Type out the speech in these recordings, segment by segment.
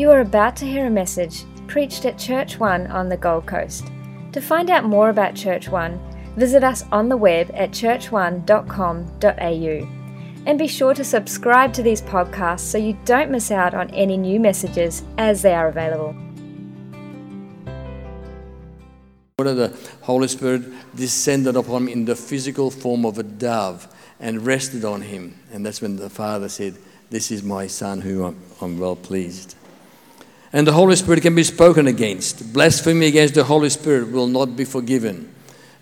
You are about to hear a message preached at Church One on the Gold Coast. To find out more about Church One, visit us on the web at churchone.com.au. And be sure to subscribe to these podcasts so you don't miss out on any new messages as they are available. What the Holy Spirit descended upon him in the physical form of a dove and rested on him. And that's when the Father said, This is my Son who I'm, I'm well pleased. And the Holy Spirit can be spoken against. Blasphemy against the Holy Spirit will not be forgiven.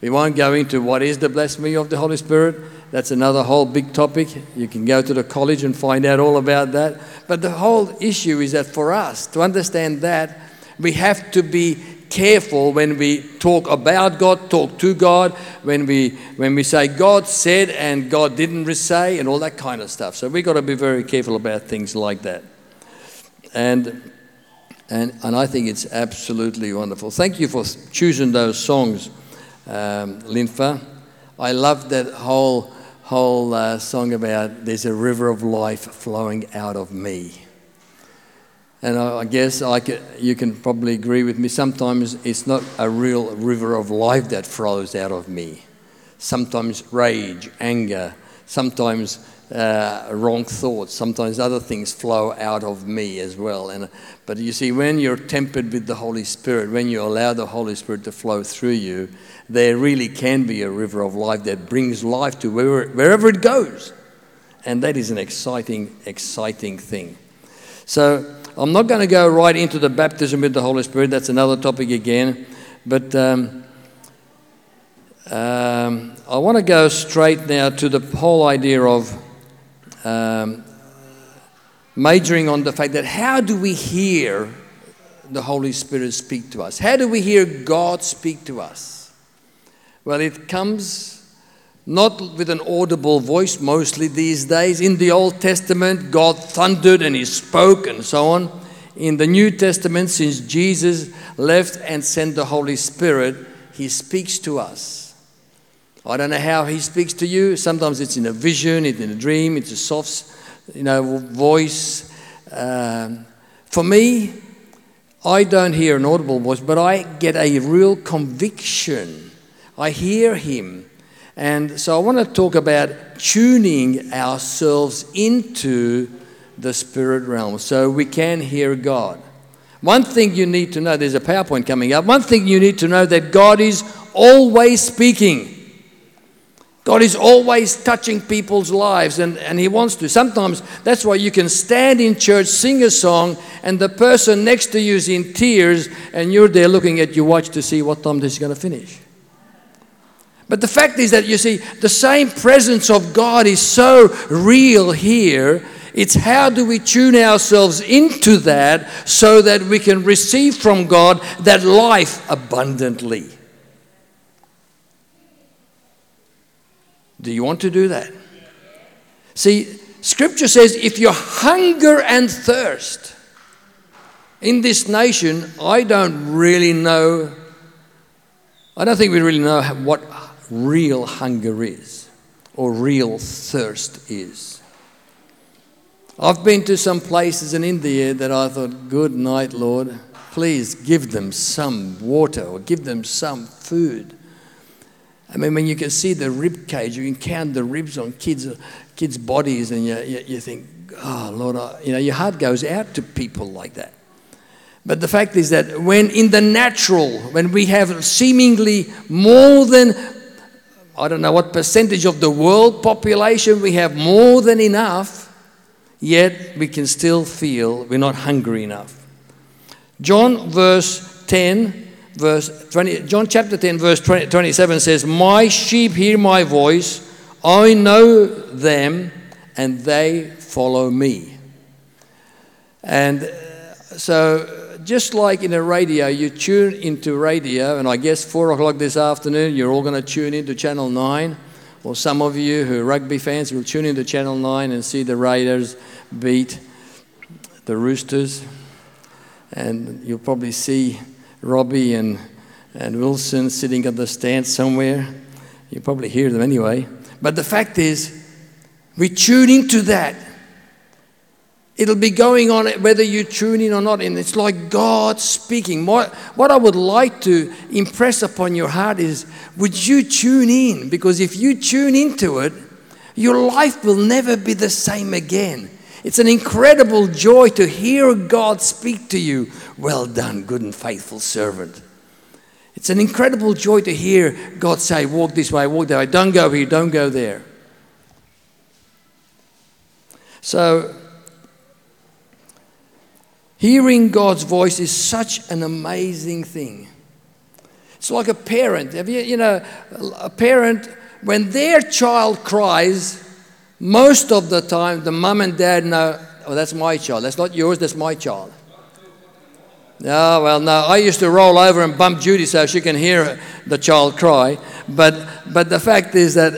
We won't go into what is the blasphemy of the Holy Spirit. That's another whole big topic. You can go to the college and find out all about that. But the whole issue is that for us to understand that, we have to be careful when we talk about God, talk to God, when we when we say God said and God didn't say and all that kind of stuff. So we've got to be very careful about things like that. And and, and I think it's absolutely wonderful. Thank you for choosing those songs, um, Linfa. I love that whole, whole uh, song about there's a river of life flowing out of me. And I, I guess I could, you can probably agree with me. Sometimes it's not a real river of life that flows out of me. Sometimes rage, anger, sometimes uh, wrong thoughts. Sometimes other things flow out of me as well. And, but you see, when you're tempered with the Holy Spirit, when you allow the Holy Spirit to flow through you, there really can be a river of life that brings life to wherever, wherever it goes. And that is an exciting, exciting thing. So I'm not going to go right into the baptism with the Holy Spirit. That's another topic again. But um, um, I want to go straight now to the whole idea of um, majoring on the fact that how do we hear the Holy Spirit speak to us? How do we hear God speak to us? Well, it comes not with an audible voice mostly these days. In the Old Testament, God thundered and He spoke and so on. In the New Testament, since Jesus left and sent the Holy Spirit, He speaks to us. I don't know how he speaks to you. Sometimes it's in a vision, it's in a dream, it's a soft, you know, voice. Um, for me, I don't hear an audible voice, but I get a real conviction. I hear him. And so I want to talk about tuning ourselves into the spirit realm so we can hear God. One thing you need to know, there's a PowerPoint coming up. One thing you need to know that God is always speaking. God is always touching people's lives and, and He wants to. Sometimes that's why you can stand in church, sing a song, and the person next to you is in tears, and you're there looking at your watch to see what time this is going to finish. But the fact is that you see, the same presence of God is so real here. It's how do we tune ourselves into that so that we can receive from God that life abundantly. Do you want to do that? See, scripture says if you hunger and thirst in this nation, I don't really know, I don't think we really know what real hunger is or real thirst is. I've been to some places in India that I thought, good night, Lord. Please give them some water or give them some food. I mean, when you can see the rib cage, you can count the ribs on kids' uh, kids' bodies, and you, you, you think, oh, Lord, I, you know, your heart goes out to people like that. But the fact is that when in the natural, when we have seemingly more than, I don't know what percentage of the world population, we have more than enough, yet we can still feel we're not hungry enough. John verse 10 verse 20, John chapter 10, verse 20, 27 says, My sheep hear my voice, I know them, and they follow me. And uh, so, just like in a radio, you tune into radio, and I guess four o'clock this afternoon, you're all going to tune into Channel 9. Or some of you who are rugby fans will tune into Channel 9 and see the Raiders beat the Roosters. And you'll probably see Robbie and, and Wilson sitting at the stand somewhere. You probably hear them anyway. But the fact is, we tune into that. It'll be going on whether you tune in or not. And it's like God speaking. What, what I would like to impress upon your heart is would you tune in? Because if you tune into it, your life will never be the same again. It's an incredible joy to hear God speak to you. Well done, good and faithful servant. It's an incredible joy to hear God say, Walk this way, walk that way. Don't go here, don't go there. So, Hearing God's voice is such an amazing thing. It's like a parent. Have you, you know, a parent, when their child cries, most of the time the mum and dad know, oh, that's my child. That's not yours, that's my child. No, well, no. I used to roll over and bump Judy so she can hear the child cry. But, but the fact is that,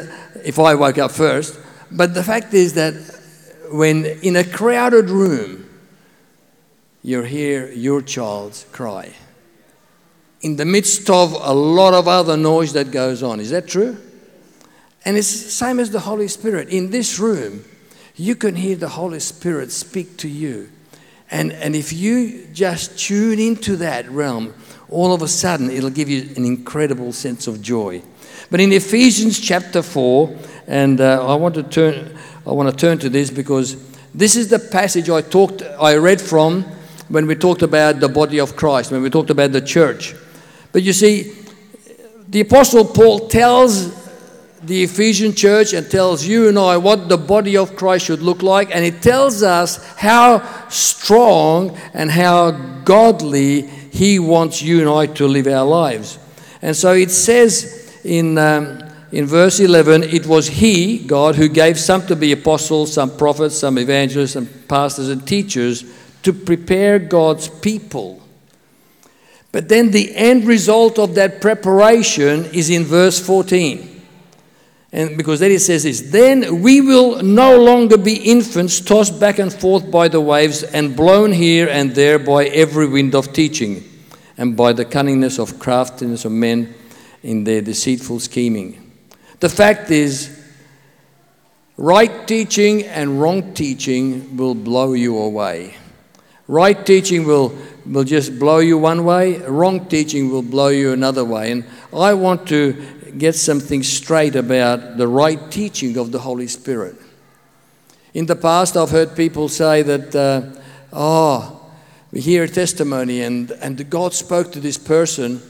if I woke up first, but the fact is that when in a crowded room, you hear your child's cry in the midst of a lot of other noise that goes on. Is that true? And it's the same as the Holy Spirit. In this room, you can hear the Holy Spirit speak to you. And, and if you just tune into that realm, all of a sudden it'll give you an incredible sense of joy. But in Ephesians chapter 4, and uh, I want to turn I want to turn to this because this is the passage I talked I read from when we talked about the body of Christ, when we talked about the church. But you see, the Apostle Paul tells the Ephesian church and tells you and I what the body of Christ should look like, and it tells us how strong and how godly he wants you and I to live our lives. And so it says in, um, in verse 11, it was he, God, who gave some to be apostles, some prophets, some evangelists, and pastors and teachers to prepare God's people. But then the end result of that preparation is in verse 14. And because then it says this, then we will no longer be infants tossed back and forth by the waves and blown here and there by every wind of teaching and by the cunningness of craftiness of men in their deceitful scheming. The fact is, right teaching and wrong teaching will blow you away. Right teaching will, will just blow you one way, wrong teaching will blow you another way. And I want to get something straight about the right teaching of the Holy Spirit. In the past, I've heard people say that, uh, oh, we hear a testimony and, and God spoke to this person,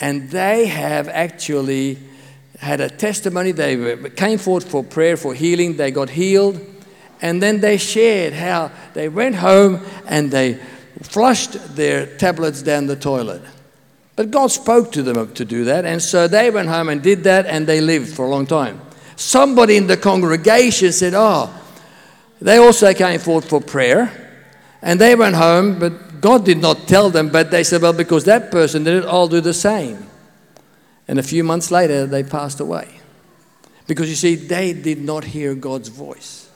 and they have actually had a testimony. They came forward for prayer, for healing, they got healed and then they shared how they went home and they flushed their tablets down the toilet. But God spoke to them to do that, and so they went home and did that, and they lived for a long time. Somebody in the congregation said, Oh, they also came forth for prayer, and they went home, but God did not tell them, but they said, Well, because that person did it, I'll do the same. And a few months later, they passed away. Because you see, they did not hear God's voice.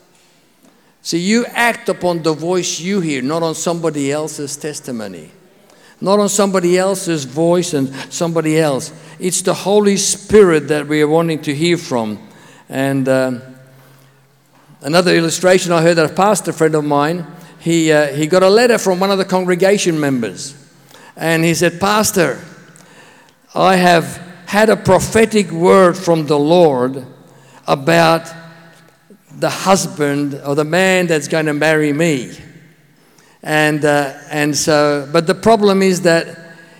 See, you act upon the voice you hear, not on somebody else's testimony, not on somebody else's voice and somebody else. It's the Holy Spirit that we are wanting to hear from. And uh, another illustration I heard that a pastor friend of mine, he, uh, he got a letter from one of the congregation members. And he said, Pastor, I have had a prophetic word from the Lord about the husband or the man that's going to marry me. And, uh, and so, but the problem is that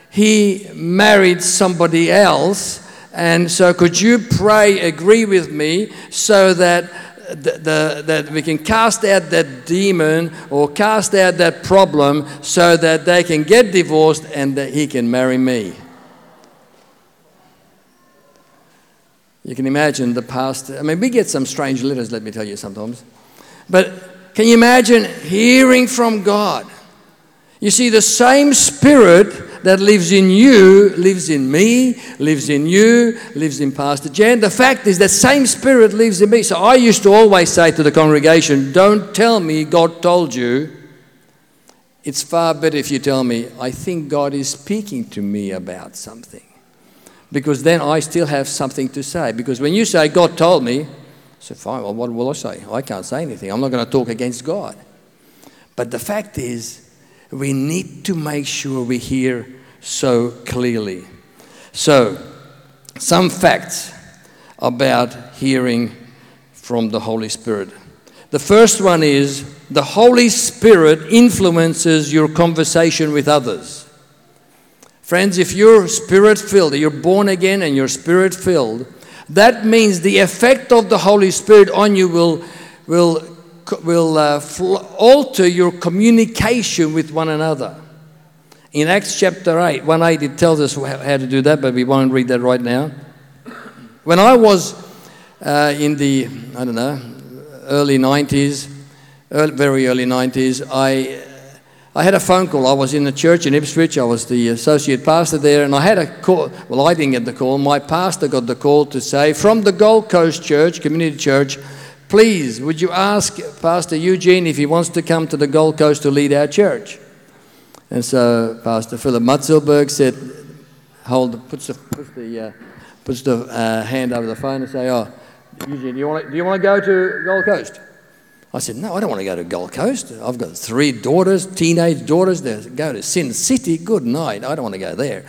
he married somebody else. And so, could you pray, agree with me, so that, the, the, that we can cast out that demon or cast out that problem so that they can get divorced and that he can marry me? You can imagine the past. I mean, we get some strange letters, let me tell you, sometimes. But can you imagine hearing from God? You see, the same spirit that lives in you lives in me, lives in you, lives in Pastor Jan. The fact is that same spirit lives in me. So I used to always say to the congregation, Don't tell me God told you. It's far better if you tell me, I think God is speaking to me about something because then I still have something to say. Because when you say, God told me, Say, fine, well, what will I say? I can't say anything. I'm not going to talk against God. But the fact is, we need to make sure we hear so clearly. So, some facts about hearing from the Holy Spirit. The first one is the Holy Spirit influences your conversation with others. Friends, if you're spirit filled, you're born again and you're spirit filled, that means the effect of the Holy Spirit on you will, will, will uh, alter your communication with one another. In Acts chapter 8, 1 8, it tells us how to do that, but we won't read that right now. When I was uh, in the, I don't know, early 90s, early, very early 90s, I, I had a phone call. I was in the church in Ipswich. I was the associate pastor there, and I had a call. Well, I didn't get the call. My pastor got the call to say, from the Gold Coast Church, Community Church, please, would you ask Pastor Eugene if he wants to come to the Gold Coast to lead our church? And so Pastor Philip Mutzelberg said, hold, puts the, puts the, uh, puts the uh, hand over the phone and say, oh, Eugene, do you, want to, do you want to go to Gold Coast? I said, No, I don't want to go to Gold Coast. I've got three daughters, teenage daughters. They go to Sin City. Good night. I don't want to go there.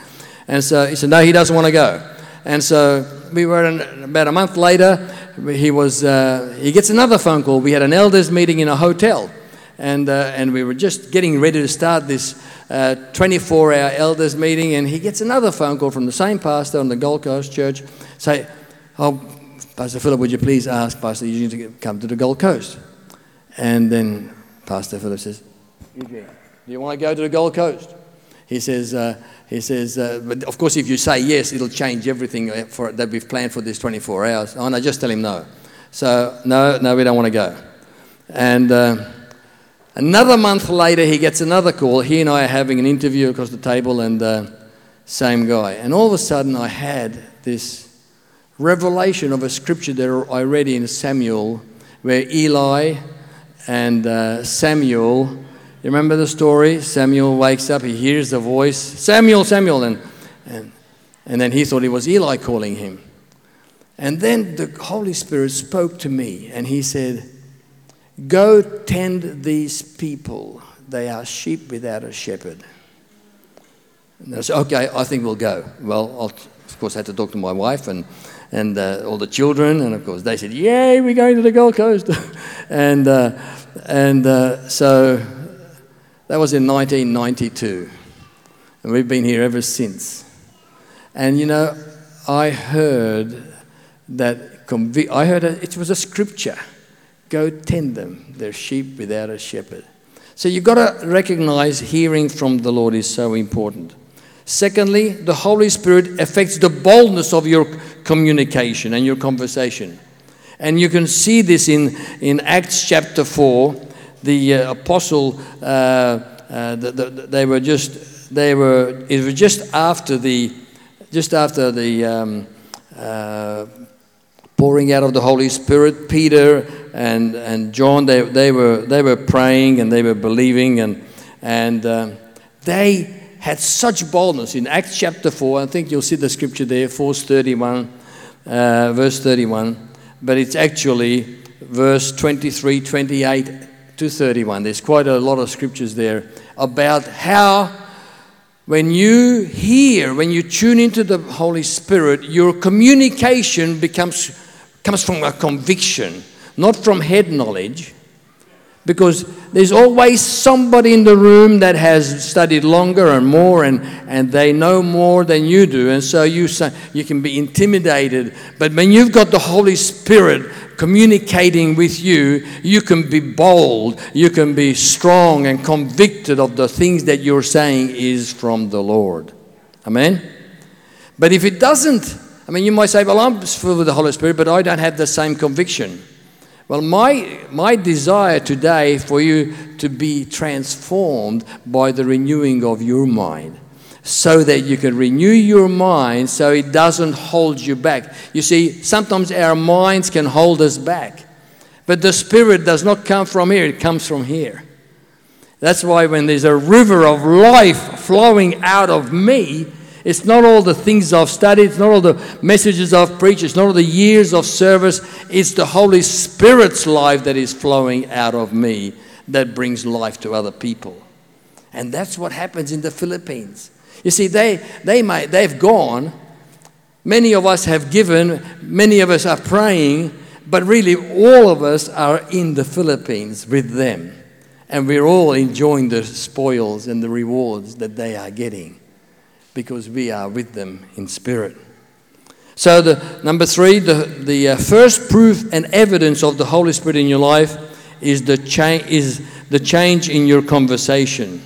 And so he said, No, he doesn't want to go. And so we were in, about a month later. He was. Uh, he gets another phone call. We had an elders meeting in a hotel, and uh, and we were just getting ready to start this 24-hour uh, elders meeting. And he gets another phone call from the same pastor on the Gold Coast Church. Say, "Oh, Pastor Philip, would you please ask Pastor Eugene to come to the Gold Coast? And then Pastor Philip says, Eugene, do you want to go to the Gold Coast? He says, uh, he says, uh, but of course, if you say yes, it'll change everything uh, for, that we've planned for this 24 hours. Oh, no, just tell him no. So, no, no, we don't want to go. And uh, another month later, he gets another call. He and I are having an interview across the table, and uh, same guy. And all of a sudden, I had this revelation of a scripture that I read in Samuel, where Eli and uh, Samuel, you remember the story? Samuel wakes up, he hears the voice, Samuel, Samuel, and, and, and then he thought it was Eli calling him. And then the Holy Spirit spoke to me, and he said, Go tend these people. They are sheep without a shepherd. And I said, Okay, I think we'll go. Well, I'll, of course, I had to talk to my wife, and and uh, all the children, and of course they said, "Yay, we're going to the Gold Coast," and uh, and uh, so that was in 1992, and we've been here ever since. And you know, I heard that convi- I heard a, it was a scripture: "Go tend them; they're sheep without a shepherd." So you've got to recognize hearing from the Lord is so important. Secondly, the Holy Spirit affects the boldness of your communication and your conversation. And you can see this in, in Acts chapter 4. The uh, apostle, uh, uh, the, the, they were just, they were, it was just after the, just after the um, uh, pouring out of the Holy Spirit, Peter and, and John, they, they, were, they were praying and they were believing and, and uh, they had such boldness in Acts chapter 4. I think you'll see the scripture there, 431, uh, verse 31. But it's actually verse 23, 28 to 31. There's quite a lot of scriptures there about how when you hear, when you tune into the Holy Spirit, your communication becomes comes from a conviction, not from head knowledge because there's always somebody in the room that has studied longer and more and, and they know more than you do. And so you, you can be intimidated. But when you've got the holy spirit communicating with you you can be bold. You can be strong and convicted of the things that you're saying is from the lord. Amen? But if it doesn't i mean you might say well i'm filled with the holy spirit but i don't have the same conviction well, my, my desire today for you to be transformed by the renewing of your mind so that you can renew your mind so it doesn't hold you back. You see, sometimes our minds can hold us back, but the Spirit does not come from here, it comes from here. That's why when there's a river of life flowing out of me, it's not all the things I've studied, it's not all the messages I've preached, it's not all the years of service. It's the Holy Spirit's life that is flowing out of me that brings life to other people. And that's what happens in the Philippines. You see, they, they might, they've gone. Many of us have given, many of us are praying, but really all of us are in the Philippines with them. And we're all enjoying the spoils and the rewards that they are getting because we are with them in spirit. So, the, number three, the, the uh, first proof and evidence of the Holy Spirit in your life is the, cha- is the change in your conversation.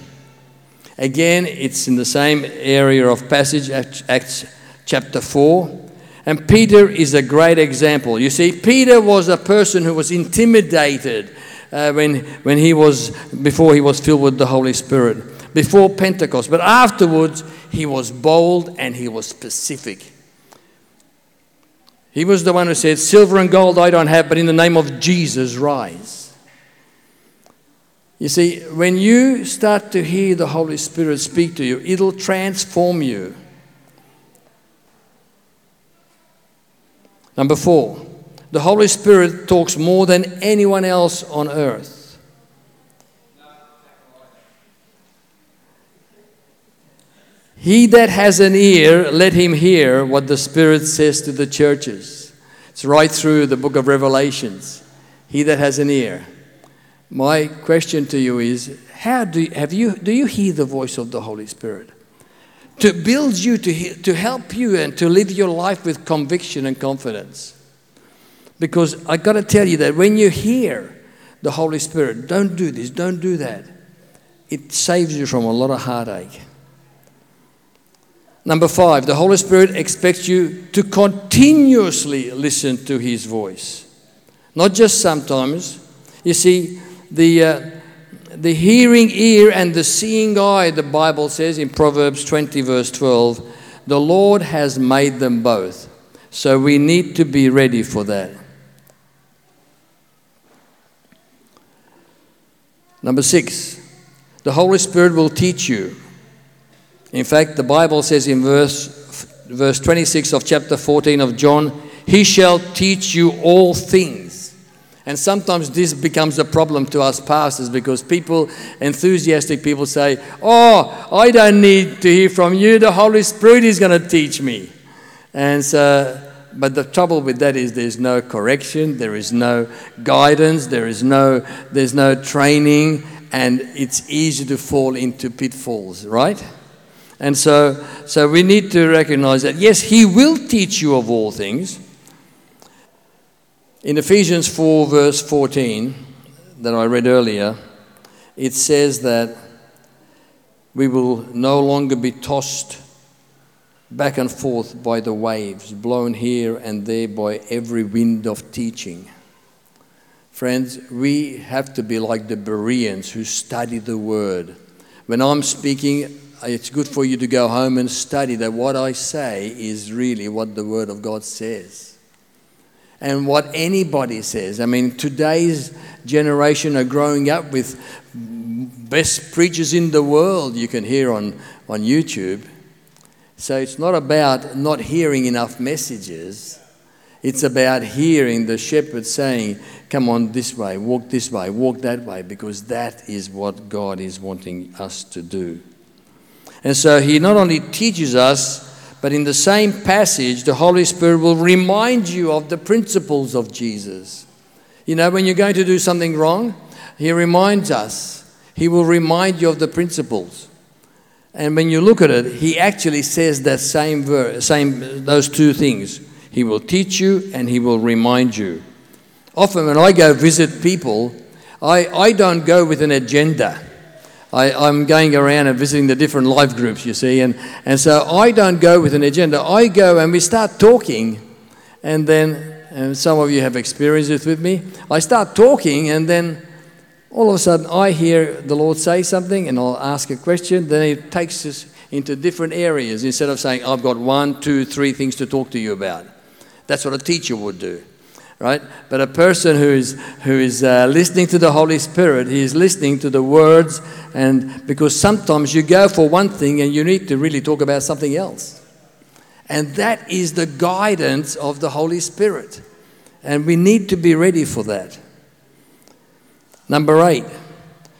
Again, it's in the same area of passage, Acts chapter 4. And Peter is a great example. You see, Peter was a person who was intimidated uh, when, when he was, before he was filled with the Holy Spirit, before Pentecost. But afterwards, he was bold and he was specific. He was the one who said, Silver and gold I don't have, but in the name of Jesus, rise. You see, when you start to hear the Holy Spirit speak to you, it'll transform you. Number four, the Holy Spirit talks more than anyone else on earth. He that has an ear, let him hear what the Spirit says to the churches. It's right through the book of Revelations. He that has an ear. My question to you is how do you, have you, do you hear the voice of the Holy Spirit? To build you, to, to help you, and to live your life with conviction and confidence. Because I got to tell you that when you hear the Holy Spirit, don't do this, don't do that, it saves you from a lot of heartache. Number five, the Holy Spirit expects you to continuously listen to His voice, not just sometimes. You see, the, uh, the hearing ear and the seeing eye, the Bible says in Proverbs 20, verse 12, the Lord has made them both. So we need to be ready for that. Number six, the Holy Spirit will teach you in fact, the Bible says in verse, verse 26 of chapter 14 of John, He shall teach you all things. And sometimes this becomes a problem to us pastors because people, enthusiastic people, say, Oh, I don't need to hear from you. The Holy Spirit is going to teach me. And so, but the trouble with that is there's no correction, there is no guidance, there is no, there's no training, and it's easy to fall into pitfalls, right? And so, so we need to recognize that, yes, He will teach you of all things. In Ephesians 4, verse 14, that I read earlier, it says that we will no longer be tossed back and forth by the waves, blown here and there by every wind of teaching. Friends, we have to be like the Bereans who study the Word. When I'm speaking, it's good for you to go home and study that what I say is really what the Word of God says. And what anybody says. I mean, today's generation are growing up with best preachers in the world you can hear on, on YouTube. So it's not about not hearing enough messages. It's about hearing the shepherd saying, Come on this way, walk this way, walk that way, because that is what God is wanting us to do. And so he not only teaches us, but in the same passage, the Holy Spirit will remind you of the principles of Jesus. You know, when you're going to do something wrong, he reminds us. He will remind you of the principles. And when you look at it, he actually says that same same those two things. He will teach you and he will remind you. Often when I go visit people, I, I don't go with an agenda. I, am going around and visiting the different life groups, you see, and, and so I don't go with an agenda. I go and we start talking, and then, and some of you have experienced it with me, I start talking, and then all of a sudden I hear the Lord say something, and I'll ask a question, then it takes us into different areas instead of saying, I've got one, two, three things to talk to you about. That's what a teacher would do right? But a person who is, who is uh, listening to the Holy Spirit, he is listening to the words, and because sometimes you go for one thing and you need to really talk about something else. And that is the guidance of the Holy Spirit. And we need to be ready for that. Number eight,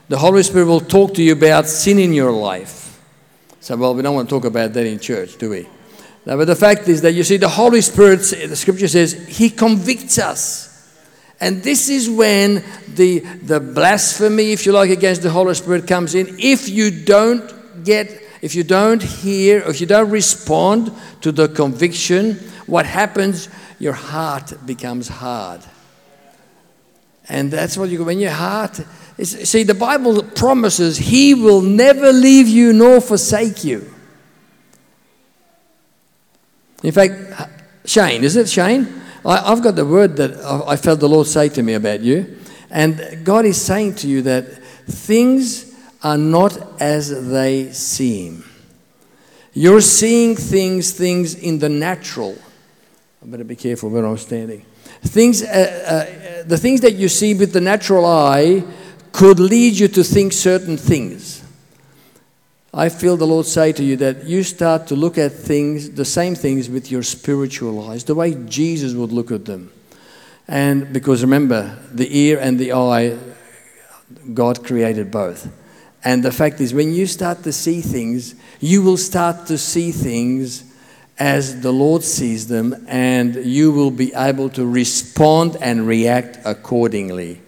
The Holy Spirit will talk to you about sin in your life. So, well, we don't want to talk about that in church, do we? No, but the fact is that you see, the Holy Spirit, the scripture says, He convicts us. And this is when the, the blasphemy, if you like, against the Holy Spirit comes in. If you don't get, if you don't hear, if you don't respond to the conviction, what happens? Your heart becomes hard. And that's what you, when your heart, is, see, the Bible promises He will never leave you nor forsake you. In fact, Shane, is it Shane? I, have got the word that I felt the Lord say to me about you. And God is saying to you that things are not as they seem. You're seeing things, things in the natural. I better be careful where I'm standing. Things, uh, uh, the things that you see with the natural eye could lead you to think certain things. I feel the Lord say to you that you start to look at things, the same things, with your spiritual eyes, the way Jesus would look at them. And because remember, the ear and the eye, God created both. And the fact is, when you start to see things, you will start to see things as the Lord sees them, and you will be able to respond and react accordingly.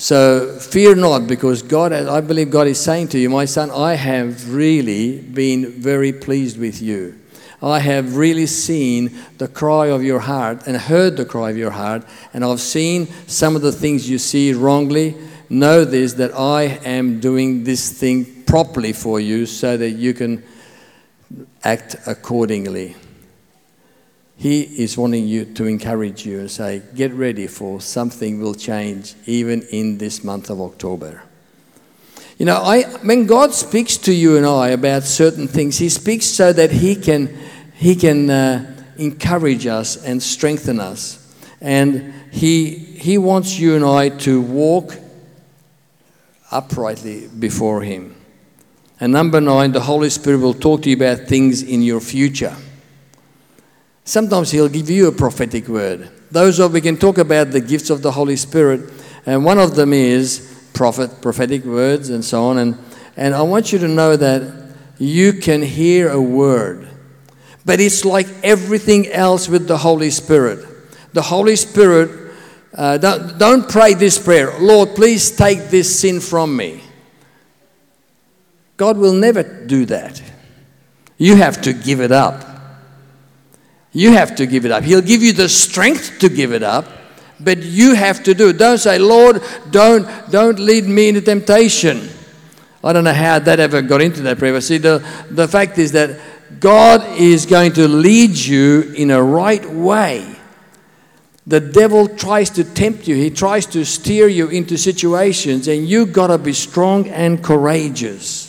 So fear not, because God, I believe God is saying to you, my son, I have really been very pleased with you. I have really seen the cry of your heart and heard the cry of your heart, and I've seen some of the things you see wrongly. Know this that I am doing this thing properly for you so that you can act accordingly. He is wanting you to encourage you and say, get ready for something will change even in this month of October. You know, I, when God speaks to you and I about certain things, He speaks so that He can, he can uh, encourage us and strengthen us. And he, he wants you and I to walk uprightly before Him. And number nine, the Holy Spirit will talk to you about things in your future. Sometimes He'll give you a prophetic word. Those of we can talk about the gifts of the Holy Spirit, and one of them is prophet, prophetic words, and so on. And, and I want you to know that you can hear a word, but it's like everything else with the Holy Spirit. The Holy Spirit, uh, don't, don't pray this prayer Lord, please take this sin from me. God will never do that. You have to give it up. You have to give it up. He'll give you the strength to give it up, but you have to do it. Don't say, Lord, don't, don't lead me into temptation. I don't know how that ever got into that prayer. But see, the, the fact is that God is going to lead you in a right way. The devil tries to tempt you, he tries to steer you into situations, and you've got to be strong and courageous.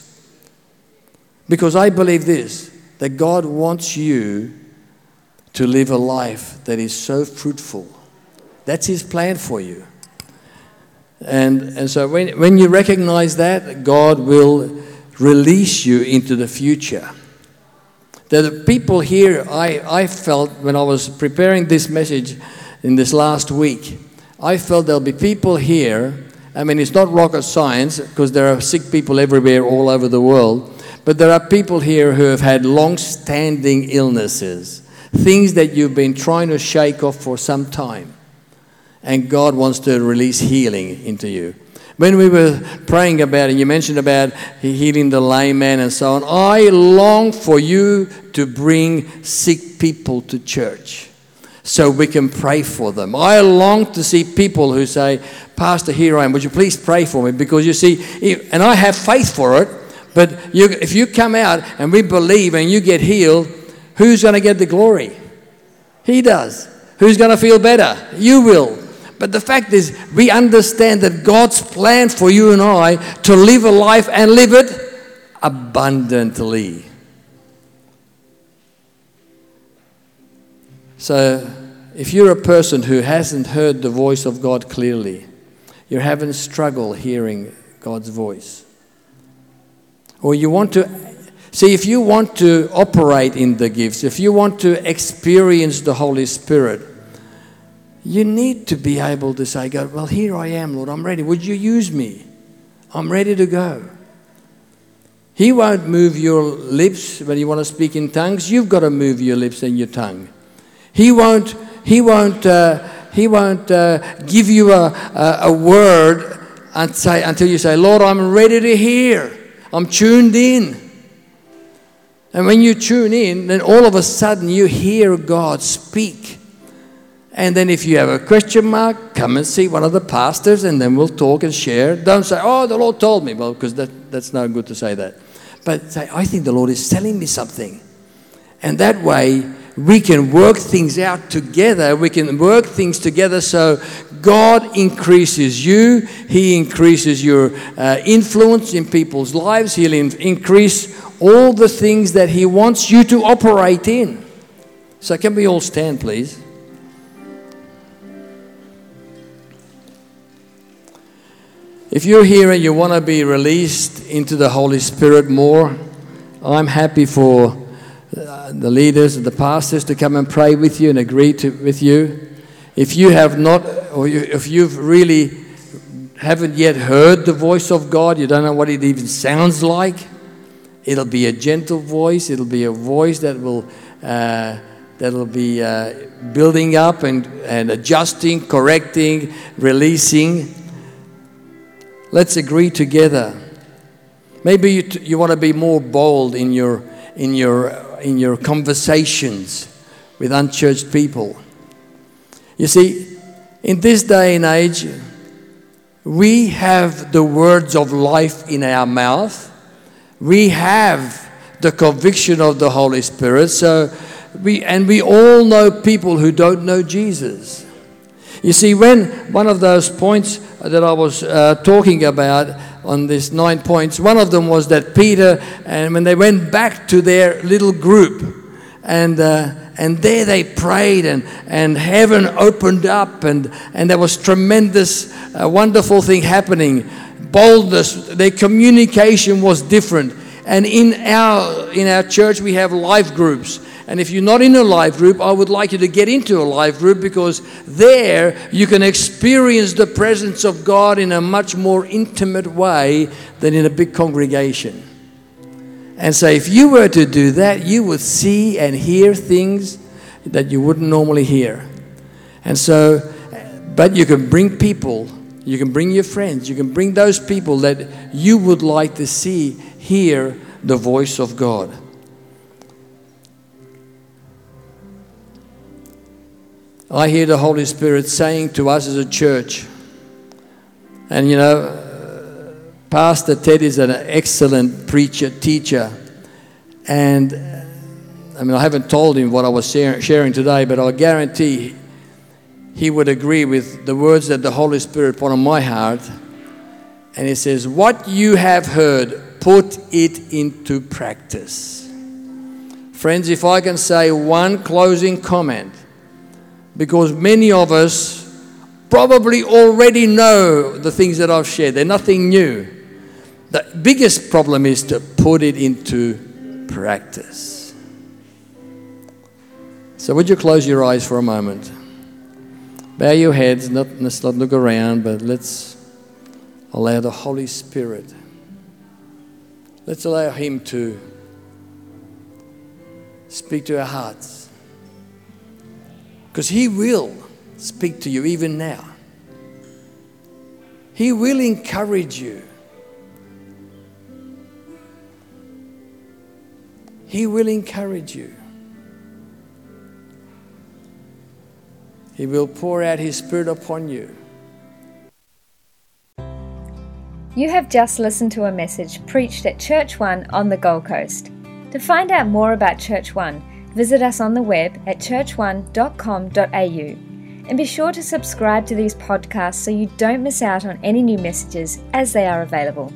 Because I believe this that God wants you to live a life that is so fruitful. That's His plan for you. And, and so when, when you recognize that, God will release you into the future. The people here, I, I felt when I was preparing this message in this last week, I felt there'll be people here. I mean, it's not rocket science because there are sick people everywhere all over the world, but there are people here who have had long standing illnesses things that you've been trying to shake off for some time. And God wants to release healing into you. When we were praying about it, you mentioned about healing the lame man and so on. I long for you to bring sick people to church so we can pray for them. I long to see people who say, Pastor, here I am. Would you please pray for me? Because you see, and I have faith for it, but you, if you come out and we believe and you get healed, Who's going to get the glory? He does. Who's going to feel better? You will. But the fact is, we understand that God's plan for you and I to live a life and live it abundantly. So, if you're a person who hasn't heard the voice of God clearly, you're having struggle hearing God's voice, or you want to See, if you want to operate in the gifts, if you want to experience the Holy Spirit, you need to be able to say, God, well, here I am, Lord, I'm ready. Would you use me? I'm ready to go. He won't move your lips when you want to speak in tongues. You've got to move your lips and your tongue. He won't, he won't, uh, he won't uh, give you a, a, a word and say, until you say, Lord, I'm ready to hear. I'm tuned in. And when you tune in, then all of a sudden you hear God speak. And then if you have a question mark, come and see one of the pastors and then we'll talk and share. Don't say, oh, the Lord told me. Well, because that, that's not good to say that. But say, I think the Lord is telling me something. And that way, we can work things out together. We can work things together so God increases you, He increases your uh, influence in people's lives, He'll in- increase all the things that He wants you to operate in. So, can we all stand, please? If you're here and you want to be released into the Holy Spirit more, I'm happy for the leaders and the pastors to come and pray with you and agree to, with you. If you have not, or you, if you've really haven't yet heard the voice of God, you don't know what it even sounds like, it'll be a gentle voice, it'll be a voice that will. Uh, that'll be uh, building up and, and adjusting, correcting, releasing. Let's agree together. Maybe you, t- you want to be more bold in your, in, your, in your conversations with unchurched people. You see, in this day and age, we have the words of life in our mouth. We have the conviction of the Holy Spirit. So we, and we all know people who don't know Jesus. You see, when one of those points that I was uh, talking about on these nine points, one of them was that Peter, and when they went back to their little group, and uh, and there they prayed, and and heaven opened up, and and there was tremendous, uh, wonderful thing happening. Boldness, their communication was different. And in our in our church, we have life groups. And if you're not in a life group, I would like you to get into a life group because there you can experience the presence of God in a much more intimate way than in a big congregation. And so, if you were to do that, you would see and hear things that you wouldn't normally hear. And so, but you can bring people, you can bring your friends, you can bring those people that you would like to see hear the voice of God. I hear the Holy Spirit saying to us as a church, and you know, Pastor Ted is an excellent preacher, teacher, and I mean, I haven't told him what I was sharing today, but I guarantee he would agree with the words that the Holy Spirit put on my heart. And he says, What you have heard, put it into practice. Friends, if I can say one closing comment, because many of us probably already know the things that I've shared. They're nothing new. The biggest problem is to put it into practice. So, would you close your eyes for a moment? Bow your heads, not, let's not look around, but let's allow the Holy Spirit, let's allow Him to speak to our hearts. Because He will speak to you even now. He will encourage you. He will encourage you. He will pour out His Spirit upon you. You have just listened to a message preached at Church One on the Gold Coast. To find out more about Church One, visit us on the web at churchone.com.au and be sure to subscribe to these podcasts so you don't miss out on any new messages as they are available.